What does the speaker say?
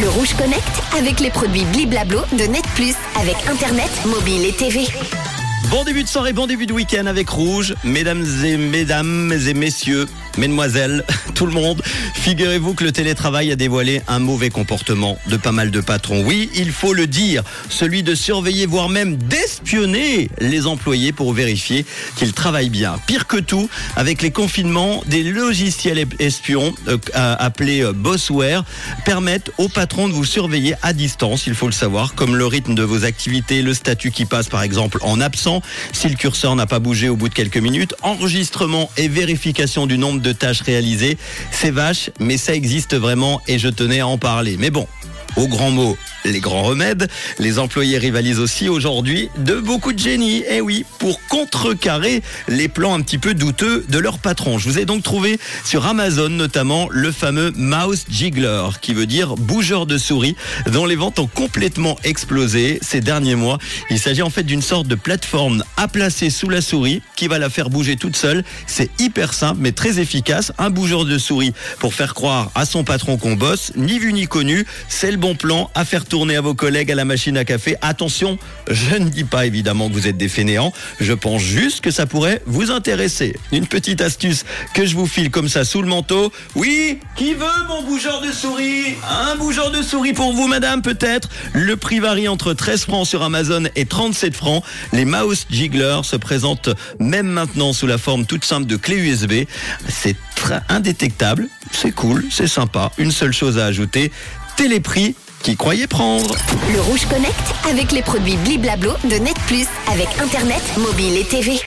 Le Rouge Connect avec les produits Bliblablo de Net Plus avec Internet, mobile et TV. Bon début de soirée, bon début de week-end avec Rouge. Mesdames et mesdames et messieurs, mesdemoiselles, tout le monde, figurez-vous que le télétravail a dévoilé un mauvais comportement de pas mal de patrons. Oui, il faut le dire, celui de surveiller, voire même d'espionner les employés pour vérifier qu'ils travaillent bien. Pire que tout, avec les confinements, des logiciels espions euh, appelés euh, Bossware permettent aux patrons de vous surveiller à distance, il faut le savoir, comme le rythme de vos activités, le statut qui passe par exemple en absent si le curseur n'a pas bougé au bout de quelques minutes. Enregistrement et vérification du nombre de tâches réalisées. C'est vache, mais ça existe vraiment et je tenais à en parler. Mais bon, au grand mot, les grands remèdes. Les employés rivalisent aussi aujourd'hui de beaucoup de génie. Eh oui, pour contrecarrer les plans un petit peu douteux de leur patron. Je vous ai donc trouvé sur Amazon notamment le fameux Mouse Jiggler, qui veut dire bougeur de souris, dont les ventes ont complètement explosé ces derniers mois. Il s'agit en fait d'une sorte de plateforme à placer sous la souris qui va la faire bouger toute seule. C'est hyper simple mais très efficace. Un bougeur de souris pour faire croire à son patron qu'on bosse, ni vu ni connu. C'est le bon plan à faire tourner à vos collègues à la machine à café. Attention, je ne dis pas évidemment que vous êtes des fainéants, je pense juste que ça pourrait vous intéresser. Une petite astuce que je vous file comme ça sous le manteau. Oui, qui veut mon bougeur de souris? Un bougeur de souris pour vous, madame, peut-être? Le prix varie entre 13 francs sur Amazon et 37 francs. Les Mouse Jiggler se présentent même maintenant sous la forme toute simple de clé USB. C'est indétectable, c'est cool, c'est sympa. Une seule chose à ajouter, téléprix qui croyait prendre. Le Rouge Connect avec les produits Bliblablo de Net Plus avec Internet, mobile et TV.